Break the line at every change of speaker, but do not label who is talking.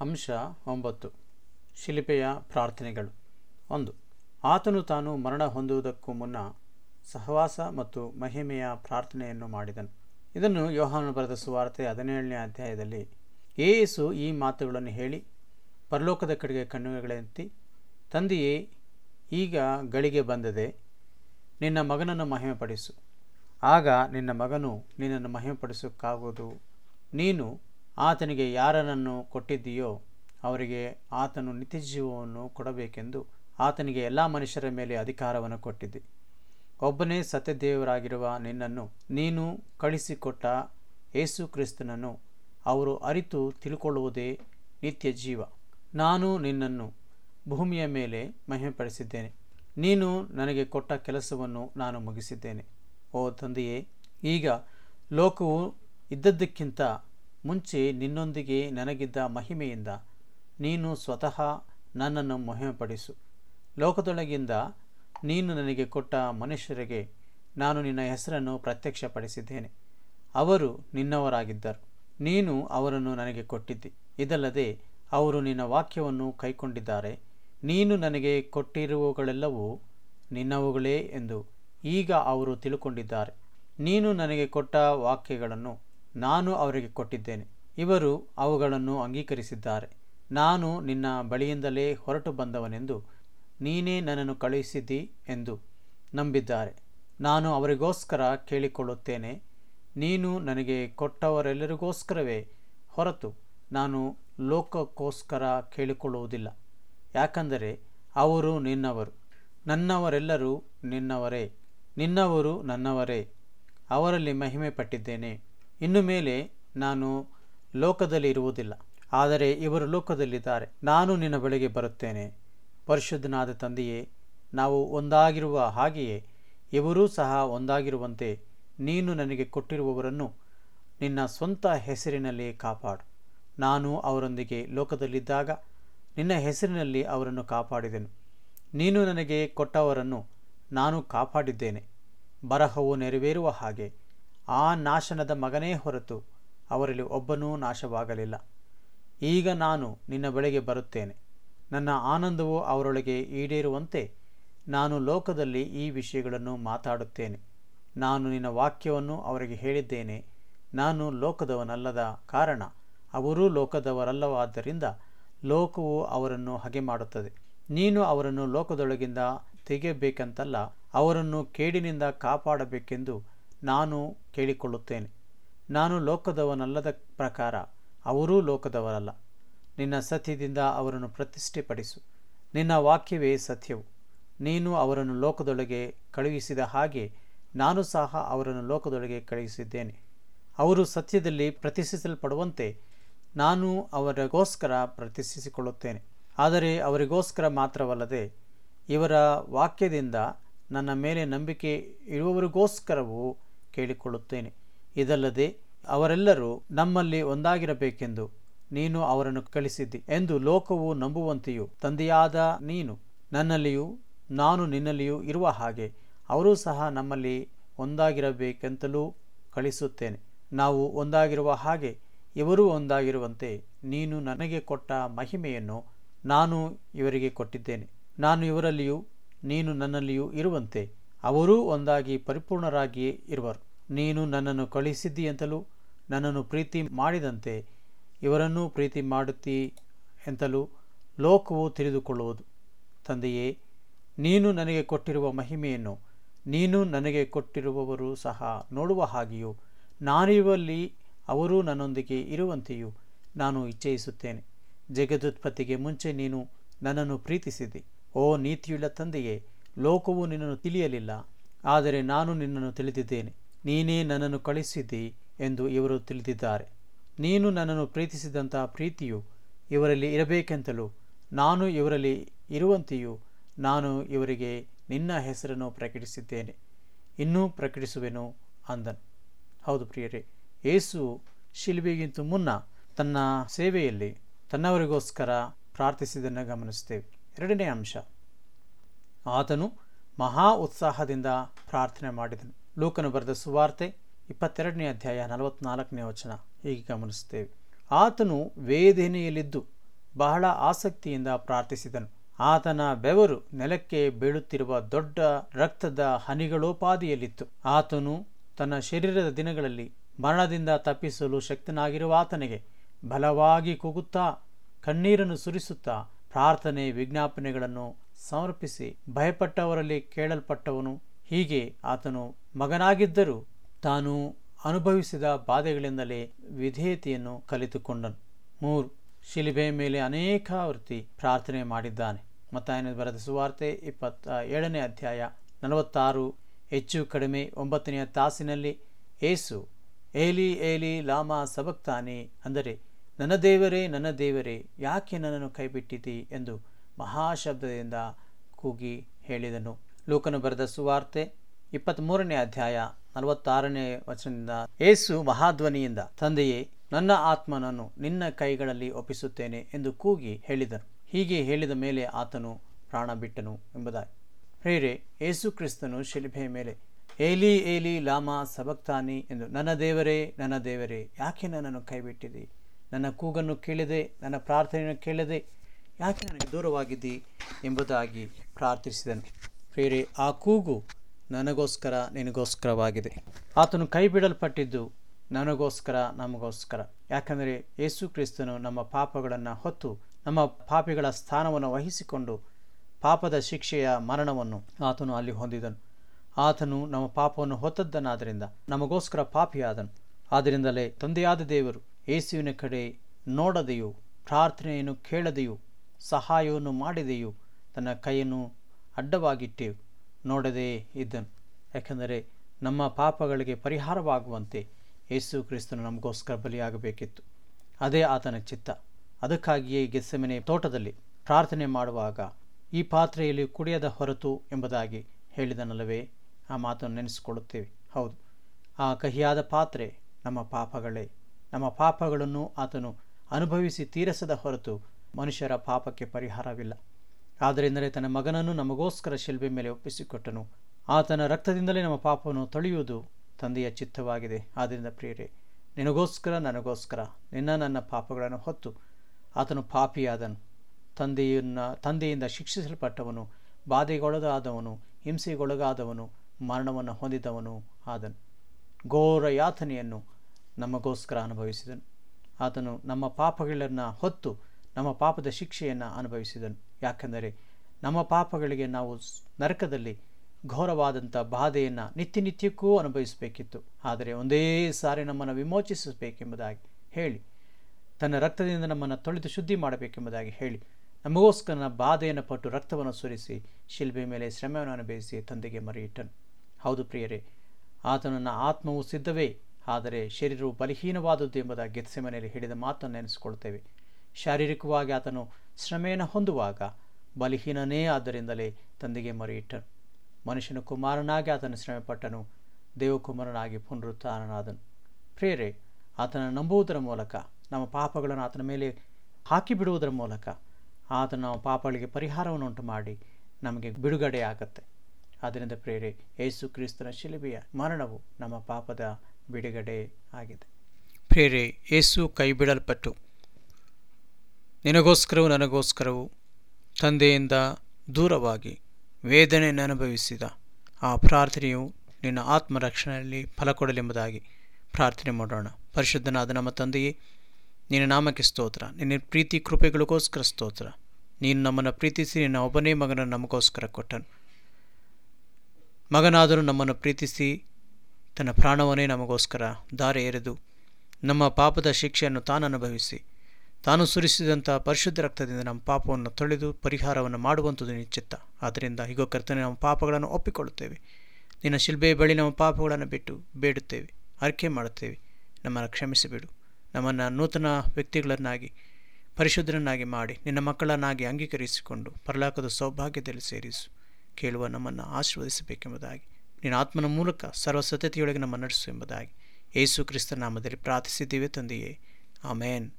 ಅಂಶ ಒಂಬತ್ತು. ಶಿಲಿಪೆಯ ಪ್ರಾರ್ಥನೆಗಳು. ಒಂದು. ಆತನು ತಾನು ಮರಣ ಹೊಂದುವುದಕ್ಕೂ ಮುನ್ನ ಸಹವಾಸ ಮತ್ತು ಮಹಿಮೆಯ ಪ್ರಾರ್ಥನೆಯನ್ನು ಮಾಡಿದನು. ಇದನ್ನು ಯೋಹಾನು ಬರೆದ ಸುವಾರ್ತೆ ಹದಿನೇಳನೇ ಅಧ್ಯಾಯದಲ್ಲಿ ಯೇಸು ಈ ಮಾತುಗಳನ್ನು ಹೇಳಿ, ಪರಲೋಕದ ಕಡೆಗೆ ಕಣ್ಣುಗಳೆತ್ತಿ ತಂದೆಯೇ, ಈಗ ಗಳಿಗೆ ಬಂದದೆ, ನಿನ್ನ ಮಗನನ್ನು ಮಹಿಮೆಪಡಿಸು. ಆಗ ನಿನ್ನ ಮಗನು ನಿನ್ನನ್ನು ಮಹಿಮೆಪಡಿಸೋಕ್ಕಾಗುವುದು ನೀನು ಆತನಿಗೆ ಯಾರನನ್ನು ಕೊಟ್ಟಿದ್ದೀಯೋ ಅವರಿಗೆ ಆತನು ನಿತ್ಯಜೀವವನ್ನು ಕೊಡಬೇಕೆಂದು ಆತನಿಗೆ ಎಲ್ಲ ಮನುಷ್ಯರ ಮೇಲೆ ಅಧಿಕಾರವನ್ನು ಕೊಟ್ಟಿದ್ದೆ. ಒಬ್ಬನೇ ಸತ್ಯದೇವರಾಗಿರುವ ನಿನ್ನನ್ನು ನೀನು ಕಳಿಸಿಕೊಟ್ಟ ಯೇಸು ಕ್ರಿಸ್ತನನ್ನು ಅವರು ಅರಿತು ತಿಳ್ಕೊಳ್ಳುವುದೇ ನಿತ್ಯ ಜೀವ ನಾನು ನಿನ್ನನ್ನು ಭೂಮಿಯ ಮೇಲೆ ಮಹಿಮೆಪಡಿಸಿದ್ದೇನೆ. ನೀನು ನನಗೆ ಕೊಟ್ಟ ಕೆಲಸವನ್ನು ನಾನು ಮುಗಿಸಿದ್ದೇನೆ. ಓ ತಂದೆಯೇ, ಈಗ ಲೋಕವು ಇದ್ದದ್ದಕ್ಕಿಂತ ಮುಂಚೆ ನಿನ್ನೊಂದಿಗೆ ನನಗಿದ್ದ ಮಹಿಮೆಯಿಂದ ನೀನು ಸ್ವತಃ ನನ್ನನ್ನು ಮಹಿಮೆಪಡಿಸು. ಲೋಕದೊಳಗಿಂದ ನೀನು ನನಗೆ ಕೊಟ್ಟ ಮನುಷ್ಯರಿಗೆ ನಾನು ನಿನ್ನ ಹೆಸರನ್ನು ಪ್ರತ್ಯಕ್ಷಪಡಿಸಿದ್ದೇನೆ. ಅವರು ನಿನ್ನವರಾಗಿದ್ದರು. ನೀನು ಅವರನ್ನು ನನಗೆ ಕೊಟ್ಟಿದ್ದಿ. ಇದಲ್ಲದೆ ಅವರು ನಿನ್ನ ವಾಕ್ಯವನ್ನು ಕೈಕೊಂಡಿದ್ದಾರೆ. ನೀನು ನನಗೆ ಕೊಟ್ಟಿರುವವುಗಳೆಲ್ಲವೂ ನಿನ್ನವುಗಳೇ ಎಂದು ಈಗ ಅವರು ತಿಳುಕೊಂಡಿದ್ದಾರೆ. ನೀನು ನನಗೆ ಕೊಟ್ಟ ವಾಕ್ಯಗಳನ್ನು ನಾನು ಅವರಿಗೆ ಕೊಟ್ಟಿದ್ದೇನೆ. ಇವರು ಅವುಗಳನ್ನು ಅಂಗೀಕರಿಸಿದ್ದಾರೆ. ನಾನು ನಿನ್ನ ಬಳಿಯಿಂದಲೇ ಹೊರಟು ಬಂದವನೆಂದು ನೀನೇ ನನ್ನನ್ನು ಕಳುಹಿಸಿದ್ದಿ ಎಂದು ನಂಬಿದ್ದಾರೆ. ನಾನು ಅವರಿಗೋಸ್ಕರ ಕೇಳಿಕೊಳ್ಳುತ್ತೇನೆ. ನೀನು ನನಗೆ ಕೊಟ್ಟವರೆಲ್ಲರಿಗೋಸ್ಕರವೇ ಹೊರತು ನಾನು ಲೋಕಕ್ಕೋಸ್ಕರ ಕೇಳಿಕೊಳ್ಳುವುದಿಲ್ಲ. ಯಾಕಂದರೆ ಅವರು ನಿನ್ನವರು. ನನ್ನವರೆಲ್ಲರೂ ನಿನ್ನವರೇ. ನಿನ್ನವರು ನನ್ನವರೇ. ಅವರಲ್ಲಿ ಮಹಿಮೆ ಪಟ್ಟಿದ್ದೇನೆ ಇನ್ನು ಮೇಲೆ ನಾನು ಲೋಕದಲ್ಲಿ ಇರುವುದಿಲ್ಲ. ಆದರೆ ಇವರು ಲೋಕದಲ್ಲಿದ್ದಾರೆ. ನಾನು ನಿನ್ನ ಬಳಿಗೆ ಬರುತ್ತೇನೆ. ಪರಿಶುದ್ಧನಾದ ತಂದೆಯೇ, ನಾವು ಒಂದಾಗಿರುವ ಹಾಗೆಯೇ ಇವರೂ ಸಹ ಒಂದಾಗಿರುವಂತೆ ನೀನು ನನಗೆ ಕೊಟ್ಟಿರುವವರನ್ನು ನಿನ್ನ ಸ್ವಂತ ಹೆಸರಿನಲ್ಲಿ ಕಾಪಾಡು. ನಾನು ಅವರೊಂದಿಗೆ ಲೋಕದಲ್ಲಿದ್ದಾಗ ನಿನ್ನ ಹೆಸರಿನಲ್ಲಿ ಅವರನ್ನು ಕಾಪಾಡಿದೆನು. ನೀನು ನನಗೆ ಕೊಟ್ಟವರನ್ನು ನಾನು ಕಾಪಾಡಿದ್ದೇನೆ. ಬರಹವು ನೆರವೇರುವ ಹಾಗೆ ಆ ನಾಶನದ ಮಗನೇ ಹೊರತು ಅವರಲ್ಲಿ ಒಬ್ಬನೂ ನಾಶವಾಗಲಿಲ್ಲ. ಈಗ ನಾನು ನಿನ್ನ ಬಳಿಗೆ ಬರುತ್ತೇನೆ. ನನ್ನ ಆನಂದವು ಅವರೊಳಗೆ ಈಡೇರುವಂತೆ ನಾನು ಲೋಕದಲ್ಲಿ ಈ ವಿಷಯಗಳನ್ನು ಮಾತಾಡುತ್ತೇನೆ. ನಾನು ನಿನ್ನ ವಾಕ್ಯವನ್ನು ಅವರಿಗೆ ಹೇಳಿದ್ದೇನೆ. ನಾನು ಲೋಕದವನಲ್ಲದ ಕಾರಣ ಅವರೂ ಲೋಕದವರಲ್ಲವಾದ್ದರಿಂದ ಲೋಕವು ಅವರನ್ನು ಹಗೆ ಮಾಡುತ್ತದೆ. ನೀನು ಅವರನ್ನು ಲೋಕದೊಳಗಿಂದ ತೆಗೆಯಬೇಕಂತಲ್ಲ, ಅವರನ್ನು ಕೇಡಿನಿಂದ ಕಾಪಾಡಬೇಕೆಂದು ನಾನು ಕೇಳಿಕೊಳ್ಳುತ್ತೇನೆ. ನಾನು ಲೋಕದವನಲ್ಲದ ಪ್ರಕಾರ ಅವರೂ ಲೋಕದವರಲ್ಲ. ನಿನ್ನ ಸತ್ಯದಿಂದ ಅವರನ್ನು ಪ್ರತಿಷ್ಠೆಪಡಿಸು. ನಿನ್ನ ವಾಕ್ಯವೇ ಸತ್ಯವು. ನೀನು ಅವರನ್ನು ಲೋಕದೊಳಗೆ ಕಳುಹಿಸಿದ ಹಾಗೆ ನಾನು ಸಹ ಅವರನ್ನು ಲೋಕದೊಳಗೆ ಕಳುಹಿಸಿದ್ದೇನೆ. ಅವರು ಸತ್ಯದಲ್ಲಿ ಪ್ರತಿಷ್ಠಿಸಲ್ಪಡುವಂತೆ ನಾನು ಅವರಿಗೋಸ್ಕರ ಪ್ರತಿಷ್ಠಿಸಿಕೊಳ್ಳುತ್ತೇನೆ. ಆದರೆ ಅವರಿಗೋಸ್ಕರ ಮಾತ್ರವಲ್ಲದೆ ಇವರ ವಾಕ್ಯದಿಂದ ನನ್ನ ಮೇಲೆ ನಂಬಿಕೆ ಇರುವವರಿಗೋಸ್ಕರವೂ ಕೇಳಿಕೊಳ್ಳುತ್ತೇನೆ. ಇದಲ್ಲದೆ ಅವರೆಲ್ಲರೂ ನಮ್ಮಲ್ಲಿ ಒಂದಾಗಿರಬೇಕೆಂದು ನೀನು ಅವರನ್ನು ಕಳಿಸಿದ್ದಿ ಎಂದು ಲೋಕವು ನಂಬುವಂತೆಯೂ ತಂದೆಯಾದ ನೀನು ನನ್ನಲ್ಲಿಯೂ ನಾನು ನಿನ್ನಲ್ಲಿಯೂ ಇರುವ ಹಾಗೆ ಅವರೂ ಸಹ ನಮ್ಮಲ್ಲಿ ಒಂದಾಗಿರಬೇಕೆಂತಲೂ ಕಳಿಸುತ್ತೇನೆ ನಾವು ಒಂದಾಗಿರುವ ಹಾಗೆ ಇವರೂ ಒಂದಾಗಿರುವಂತೆ ನೀನು ನನಗೆ ಕೊಟ್ಟ ಮಹಿಮೆಯನ್ನು ನಾನು ಇವರಿಗೆ ಕೊಟ್ಟಿದ್ದೇನೆ. ನಾನು ಇವರಲ್ಲಿಯೂ ನೀನು ನನ್ನಲ್ಲಿಯೂ ಇರುವಂತೆ ಅವರೂ ಒಂದಾಗಿ ಪರಿಪೂರ್ಣರಾಗಿಯೇ ಇರುವರು. ನೀನು ನನ್ನನ್ನು ಕಳುಹಿಸಿದ್ದಿ ಅಂತಲೂ, ನನ್ನನ್ನು ಪ್ರೀತಿ ಮಾಡಿದಂತೆ ಇವರನ್ನೂ ಪ್ರೀತಿ ಮಾಡುತ್ತೀ ಎಂತಲೂ ಲೋಕವು ತಿಳಿದುಕೊಳ್ಳುವುದು. ತಂದೆಯೇ, ನೀನು ನನಗೆ ಕೊಟ್ಟಿರುವ ಮಹಿಮೆಯನ್ನು ನೀನು ನನಗೆ ಕೊಟ್ಟಿರುವವರು ಸಹ ನೋಡುವ ಹಾಗೆಯೂ, ನಾನಿರುವಲ್ಲಿ ಅವರೂ ನನ್ನೊಂದಿಗೆ ಇರುವಂತೆಯೂ ನಾನು ಇಚ್ಛಯಿಸುತ್ತೇನೆ ಜಗದುತ್ಪತ್ತಿಗೆ ಮುಂಚೆ ನೀನು ನನ್ನನ್ನು ಪ್ರೀತಿಸಿದೆ. ಓ ನೀತಿಯುಳ್ಳ ತಂದೆಯೇ, ಲೋಕವು ನಿನ್ನನ್ನು ತಿಳಿಯಲಿಲ್ಲ, ಆದರೆ ನಾನು ನಿನ್ನನ್ನು ತಿಳಿದಿದ್ದೇನೆ. ನೀನೇ ನನ್ನನ್ನು ಕಳಿಸಿದ್ದಿ ಎಂದು ಇವರು ತಿಳಿದಿದ್ದಾರೆ. ನೀನು ನನ್ನನ್ನು ಪ್ರೀತಿಸಿದಂತಹ ಪ್ರೀತಿಯು ಇವರಲ್ಲಿ ಇರಬೇಕೆಂತಲೂ ನಾನು ಇವರಲ್ಲಿ ಇರುವಂತೆಯೂ ನಾನು ಇವರಿಗೆ ನಿನ್ನ ಹೆಸರನ್ನು ಪ್ರಕಟಿಸಿದ್ದೇನೆ. ಇನ್ನೂ ಪ್ರಕಟಿಸುವೆನು ಅಂದನು. ಹೌದು ಪ್ರಿಯರೇ, ಯೇಸು ಶಿಲ್ಬೆಗಿಂತ ಮುನ್ನ ತನ್ನ ಸೇವೆಯಲ್ಲಿ ತನ್ನವರಿಗೋಸ್ಕರ ಪ್ರಾರ್ಥಿಸಿದ್ದನ್ನು ಗಮನಿಸ್ತೇವೆ ಎರಡನೇ ಅಂಶ, ಆತನು ಮಹಾ ಉತ್ಸಾಹದಿಂದ ಪ್ರಾರ್ಥನೆ ಮಾಡಿದನು. ಲೂಕನು ಬರೆದ ಸುವಾರ್ತೆ ಇಪ್ಪತ್ತೆರಡನೇ ಅಧ್ಯಾಯ ನಲವತ್ನಾಲ್ಕನೇ ವಚನ. ಹೀಗೆ ಗಮನಿಸುತ್ತೇವೆ. ಆತನು ವೇದನೆಯಲ್ಲಿದ್ದು ಬಹಳ ಆಸಕ್ತಿಯಿಂದ ಪ್ರಾರ್ಥಿಸಿದನು. ಆತನ ಬೆವರು ನೆಲಕ್ಕೆ ಬೀಳುತ್ತಿರುವ ದೊಡ್ಡ ರಕ್ತದ ಹನಿಗಳೋಪಾದಿಯಲ್ಲಿತ್ತು. ಆತನು ತನ್ನ ಶರೀರದ ದಿನಗಳಲ್ಲಿ ಮರಣದಿಂದ ತಪ್ಪಿಸಲು ಶಕ್ತನಾಗಿರುವ ಆತನಿಗೆ ಬಲವಾಗಿ ಕೂಗುತ್ತಾ, ಕಣ್ಣೀರನ್ನು ಸುರಿಸುತ್ತಾ ಪ್ರಾರ್ಥನೆ ವಿಜ್ಞಾಪನೆಗಳನ್ನು ಸಮರ್ಪಿಸಿ ಭಯಪಟ್ಟವರಲ್ಲಿ ಕೇಳಲ್ಪಟ್ಟವನು. ಹೀಗೆ ಆತನು ಮಗನಾಗಿದ್ದರೂ ತಾನು ಅನುಭವಿಸಿದ ಬಾಧೆಗಳಿಂದಲೇ ವಿಧೇಯತೆಯನ್ನು ಕಲಿತುಕೊಂಡನು. ಮೂರು ಶಿಲಿಬೆ ಮೇಲೆ ಅನೇಕ ವೃತ್ತಿ ಪ್ರಾರ್ಥನೆ ಮಾಡಿದ್ದಾನೆ. ಮತ್ತಾಯನ ಬರೆದ ಸುವಾರ್ತೆ ಇಪ್ಪತ್ತ ಏಳನೇ ಅಧ್ಯಾಯ ನಲವತ್ತಾರು, ಹೆಚ್ಚು ಕಡಿಮೆ ಒಂಬತ್ತನೆಯ ತಾಸಿನಲ್ಲಿ ಏಸು, ಏಲಿ ಏಲಿ, ಲಾಮಾ ಸಬಕ್ತಾನೆ, ಅಂದರೆ, ನನ್ನ ದೇವರೇ ನನ್ನ ದೇವರೇ, ಯಾಕೆ ನನ್ನನ್ನು ಕೈಬಿಟ್ಟಿದ್ದಿ? ಎಂದು ಮಹಾಶಬ್ದದಿಂದ ಕೂಗಿ ಹೇಳಿದನು. ಲೋಕನು ಬರೆದ ಸುವಾರ್ತೆ ಇಪ್ಪತ್ತ್ಮೂರನೇ ಅಧ್ಯಾಯ ನಲವತ್ತಾರನೇ ವಚನದಿಂದ, ಏಸು ಮಹಾಧ್ವನಿಯಿಂದ, ತಂದೆಯೇ, ನನ್ನ ಆತ್ಮನನ್ನು ನಿನ್ನ ಕೈಗಳಲ್ಲಿ ಒಪ್ಪಿಸುತ್ತೇನೆ ಎಂದು ಕೂಗಿ ಹೇಳಿದನು. ಹೀಗೆ ಹೇಳಿದ ಮೇಲೆ ಆತನು ಪ್ರಾಣ ಬಿಟ್ಟನು ಎಂಬುದಾಗಿ. ಪ್ರೇರೆ ಏಸು ಕ್ರಿಸ್ತನು ಶಿಲ್ಪೆಯ ಮೇಲೆ, ಏಲಿ ಏಲಿ, ಲಾಮಾ, ಸಬಕ್ತಾನಿ ಎಂದು, ನನ್ನ ದೇವರೇ ನನ್ನ ದೇವರೇ, ಯಾಕೆ ನನ್ನನ್ನು ಕೈಬಿಟ್ಟಿದೆ ನನ್ನ ಕೂಗನ್ನು ಕೇಳಿದೆ, ನನ್ನ ಪ್ರಾರ್ಥನೆಯನ್ನು ಕೇಳದೆ, ಯಾಕೆ ನನಗೆ ದೂರವಾಗಿದ್ದಿ? ಎಂಬುದಾಗಿ ಪ್ರಾರ್ಥಿಸಿದನು. ಪ್ರೇರೆ ಆ ಕೂಗು ನನಗೋಸ್ಕರ ನಿನಗೋಸ್ಕರವಾಗಿದೆ. ಆತನು ಕೈ ಬಿಡಲ್ಪಟ್ಟಿದ್ದು ನನಗೋಸ್ಕರ, ನಮಗೋಸ್ಕರ. ಯಾಕಂದರೆ ಯೇಸು ಕ್ರಿಸ್ತನು ನಮ್ಮ ಪಾಪಗಳನ್ನು ಹೊತ್ತು, ನಮ್ಮ ಪಾಪಿಗಳ ಸ್ಥಾನವನ್ನು ವಹಿಸಿಕೊಂಡು ಪಾಪದ ಶಿಕ್ಷೆಯ ಮರಣವನ್ನು ಆತನು ಅಲ್ಲಿ ಹೊಂದಿದನು. ಆತನು ನಮ್ಮ ಪಾಪವನ್ನು ಹೊತ್ತದ್ದನಾದ್ದರಿಂದ ನಮಗೋಸ್ಕರ ಪಾಪಿಯಾದನು. ಆದ್ದರಿಂದಲೇ ತಂದೆಯಾದ ದೇವರು ಯೇಸುವಿನ ಕಡೆ ನೋಡದೆಯೂ, ಪ್ರಾರ್ಥನೆಯನ್ನು ಕೇಳದೆಯೂ, ಸಹಾಯವನ್ನು ಮಾಡಿದೆಯೂ, ತನ್ನ ಕೈಯನ್ನು ಅಡ್ಡವಾಗಿಟ್ಟೆವು. ನೋಡದೇ ಇದ್ದನು ಯಾಕೆಂದರೆ ನಮ್ಮ ಪಾಪಗಳಿಗೆ ಪರಿಹಾರವಾಗುವಂತೆ ಯೇಸು ಕ್ರಿಸ್ತನು ನಮಗೋಸ್ಕರ ಬಲಿಯಾಗಬೇಕಿತ್ತು. ಅದೇ ಆತನ ಚಿತ್ತ. ಅದಕ್ಕಾಗಿಯೇ ಗೆಸ್ಸೆಮನೆ ತೋಟದಲ್ಲಿ ಪ್ರಾರ್ಥನೆ ಮಾಡುವಾಗ ಈ ಪಾತ್ರೆಯಲ್ಲಿ ಕುಡಿಯದ ಹೊರತು ಎಂಬುದಾಗಿ ಹೇಳಿದನಲ್ಲವೇ? ಆ ಮಾತನ್ನು ನೆನೆಸಿಕೊಳ್ಳುತ್ತೇವೆ. ಹೌದು. ಆ ಕಹಿಯಾದ ಪಾತ್ರೆ ನಮ್ಮ ಪಾಪಗಳೇ. ನಮ್ಮ ಪಾಪಗಳನ್ನು ಆತನು ಅನುಭವಿಸಿ ತೀರಿಸದ ಹೊರತು ಮನುಷ್ಯರ ಪಾಪಕ್ಕೆ ಪರಿಹಾರವಿಲ್ಲ. ಆದ್ದರಿಂದಲೇ ತನ್ನ ಮಗನನ್ನು ನಮಗೋಸ್ಕರ ಶಿಲ್ಬೆ ಮೇಲೆ ಒಪ್ಪಿಸಿಕೊಟ್ಟನು. ಆತನ ರಕ್ತದಿಂದಲೇ ನಮ್ಮ ಪಾಪವನ್ನು ತೊಳೆಯುವುದು ತಂದೆಯ ಚಿತ್ತವಾಗಿದೆ. ಆದ್ದರಿಂದ ಪ್ರಿಯರೇ, ನಿನಗೋಸ್ಕರ, ನನಗೋಸ್ಕರ, ನಿನ್ನ ನನ್ನ ಪಾಪಗಳನ್ನು ಹೊತ್ತು ಆತನು ಪಾಪಿಯಾದನು. ತಂದೆಯನ್ನು, ತಂದೆಯಿಂದ ಶಿಕ್ಷಿಸಲ್ಪಟ್ಟವನು, ಬಾಧೆಗೊಳಗಾದವನು, ಹಿಂಸೆಗೊಳಗಾದವನು, ಮರಣವನ್ನು ಹೊಂದಿದವನು ಆದನು. ಘೋರ ಯಾತನೆಯನ್ನು ನಮಗೋಸ್ಕರ ಅನುಭವಿಸಿದನು. ಆತನು ನಮ್ಮ ಪಾಪಗಳನ್ನು ಹೊತ್ತು ನಮ್ಮ ಪಾಪದ ಶಿಕ್ಷೆಯನ್ನು ಅನುಭವಿಸಿದನು. ಯಾಕೆಂದರೆ ನಮ್ಮ ಪಾಪಗಳಿಗೆ ನಾವು ನರಕದಲ್ಲಿ ಘೋರವಾದಂಥ ಬಾಧೆಯನ್ನು ನಿತ್ಯ ನಿತ್ಯಕ್ಕೂ ಅನುಭವಿಸಬೇಕಿತ್ತು. ಆದರೆ ಒಂದೇ ಸಾರಿ ನಮ್ಮನ್ನು ವಿಮೋಚಿಸಬೇಕೆಂಬುದಾಗಿ ಹೇಳಿ, ತನ್ನ ರಕ್ತದಿಂದ ನಮ್ಮನ್ನು ತೊಳೆದು ಶುದ್ಧಿ ಮಾಡಬೇಕೆಂಬುದಾಗಿ ಹೇಳಿ, ನಮಗೋಸ್ಕರ ಬಾಧೆಯನ್ನು ಪಟ್ಟು ರಕ್ತವನ್ನು ಸುರಿಸಿ ಶಿಲ್ಬೆ ಮೇಲೆ ಶ್ರಮವನ್ನು ಅನುಭವಿಸಿ ತಂದೆಗೆ ಮರೆಯಿಟ್ಟನು. ಹೌದು ಪ್ರಿಯರೇ ಆತನನ್ನ ಆತ್ಮವು ಸಿದ್ಧವೇ, ಆದರೆ ಶರೀರವು ಬಲಹೀನವಾದದ್ದು ಎಂಬುದಾಗಿ ಗೆತ್ಸೆ ಮನೆಯಲ್ಲಿ ಹೇಳಿದ ಮಾತನ್ನು ನೆನೆಸಿಕೊಳ್ತೇವೆ ಶಾರೀರಿಕವಾಗಿ ಆತನು ಶ್ರಮೆಯನ್ನು ಹೊಂದುವಾಗ ಬಲಿಹೀನನೇ ಆದ್ದರಿಂದಲೇ ತಂದೆಗೆ ಮರೆಯಿಟ್ಟನು ಮನುಷ್ಯನ ಕುಮಾರನಾಗಿ ಆತನು ಶ್ರಮೆಪಟ್ಟನು, ದೇವಕುಮಾರನಾಗಿ ಪುನರುತ್ಥಾನನಾದನು. ಪ್ರೇರೆ ಆತನ ನಂಬುವುದರ ಮೂಲಕ, ನಮ್ಮ ಪಾಪಗಳನ್ನು ಆತನ ಮೇಲೆ ಹಾಕಿಬಿಡುವುದರ ಮೂಲಕ, ಆತನ ಪಾಪಗಳಿಗೆ ಪರಿಹಾರವನ್ನು ಉಂಟು ಮಾಡಿ ನಮಗೆ ಬಿಡುಗಡೆ ಆಗುತ್ತೆ ಆದ್ದರಿಂದ ಪ್ರೇರೆ ಯೇಸು ಕ್ರಿಸ್ತನ ಶಿಲುಬೆಯ ಮರಣವು ನಮ್ಮ ಪಾಪದ ಬಿಡುಗಡೆ ಆಗಿದೆ. ಪ್ರೇರೆ ಯೇಸು ಕೈ ಬಿಡಲ್ಪಟ್ಟು ನಿನಗೋಸ್ಕರವೂ ನನಗೋಸ್ಕರವೂ ತಂದೆಯಿಂದ ದೂರವಾಗಿ ವೇದನೆಯನ್ನು ಅನುಭವಿಸಿದ ಆ ಪ್ರಾರ್ಥನೆಯು ನಿನ್ನ ಆತ್ಮರಕ್ಷಣೆಯಲ್ಲಿ ಫಲ ಕೊಡಲೆಂಬುದಾಗಿ ಪ್ರಾರ್ಥನೆ ಮಾಡೋಣ. ಪರಿಶುದ್ಧನಾದ ನಮ್ಮ ತಂದೆಯೇ, ನಿನ್ನ ನಾಮಕ್ಕೆ ಸ್ತೋತ್ರ. ನಿನ್ನ ಪ್ರೀತಿ ಕೃಪೆಗಳಿಗೋಸ್ಕರ ಸ್ತೋತ್ರ. ನೀನು ನಮ್ಮನ್ನು ಪ್ರೀತಿಸಿ, ನಿನ್ನ ಒಬ್ಬನೇ ಮಗನನ್ನು ನಮಗೋಸ್ಕರ ಕೊಟ್ಟನು. ಮಗನಾದರೂ ನಮ್ಮನ್ನು ಪ್ರೀತಿಸಿ, ತನ್ನ ಪ್ರಾಣವನ್ನೇ ನಮಗೋಸ್ಕರ ದಾರೆ ಎರೆದು ನಮ್ಮ ಪಾಪದ ಶಿಕ್ಷೆಯನ್ನು ತಾನು ಅನುಭವಿಸಿ ತಾನು ಸುರಿಸಿದಂಥ ಪರಿಶುದ್ಧ ರಕ್ತದಿಂದ ನಮ್ಮ ಪಾಪವನ್ನು ತೊಳೆದು ಪರಿಹಾರವನ್ನು ಮಾಡುವಂಥದ್ದು ನಿಶ್ಚಿತ್ತ ಆದ್ದರಿಂದ ಹೀಗೋ ಕರ್ತನೆ, ನಮ್ಮ ಪಾಪಗಳನ್ನು ಒಪ್ಪಿಕೊಳ್ಳುತ್ತೇವೆ. ನಿನ್ನ ಶಿಲ್ಬೆಯ ಬಳಿ ನಮ್ಮ ಪಾಪಗಳನ್ನು ಬಿಟ್ಟು ಬೇಡುತ್ತೇವೆ, ಅರಿಕೆ ಮಾಡುತ್ತೇವೆ. ನಮ್ಮನ್ನು ಕ್ಷಮಿಸಿಬಿಡು. ನಮ್ಮನ್ನು ನೂತನ ವ್ಯಕ್ತಿಗಳನ್ನಾಗಿ, ಪರಿಶುದ್ಧರನ್ನಾಗಿ ಮಾಡಿ, ನಿನ್ನ ಮಕ್ಕಳನ್ನಾಗಿ ಅಂಗೀಕರಿಸಿಕೊಂಡು ಪರಲಾಕದ ಸೌಭಾಗ್ಯದಲ್ಲಿ ಸೇರಿಸು. ಕೇಳುವ ನಮ್ಮನ್ನು ಆಶೀರ್ವದಿಸಬೇಕೆಂಬುದಾಗಿ, ನಿನ್ನ ಆತ್ಮನ ಮೂಲಕ ಸರ್ವಸತತೆಯೊಳಗೆ ನಮ್ಮ ನಡೆಸು ಎಂಬುದಾಗಿ ಯೇಸು ಕ್ರಿಸ್ತ ನಾಮದಲ್ಲಿ ಪ್ರಾರ್ಥಿಸಿದ್ದೀವಿ ತಂದೆಯೇ. ಆಮೇನ್.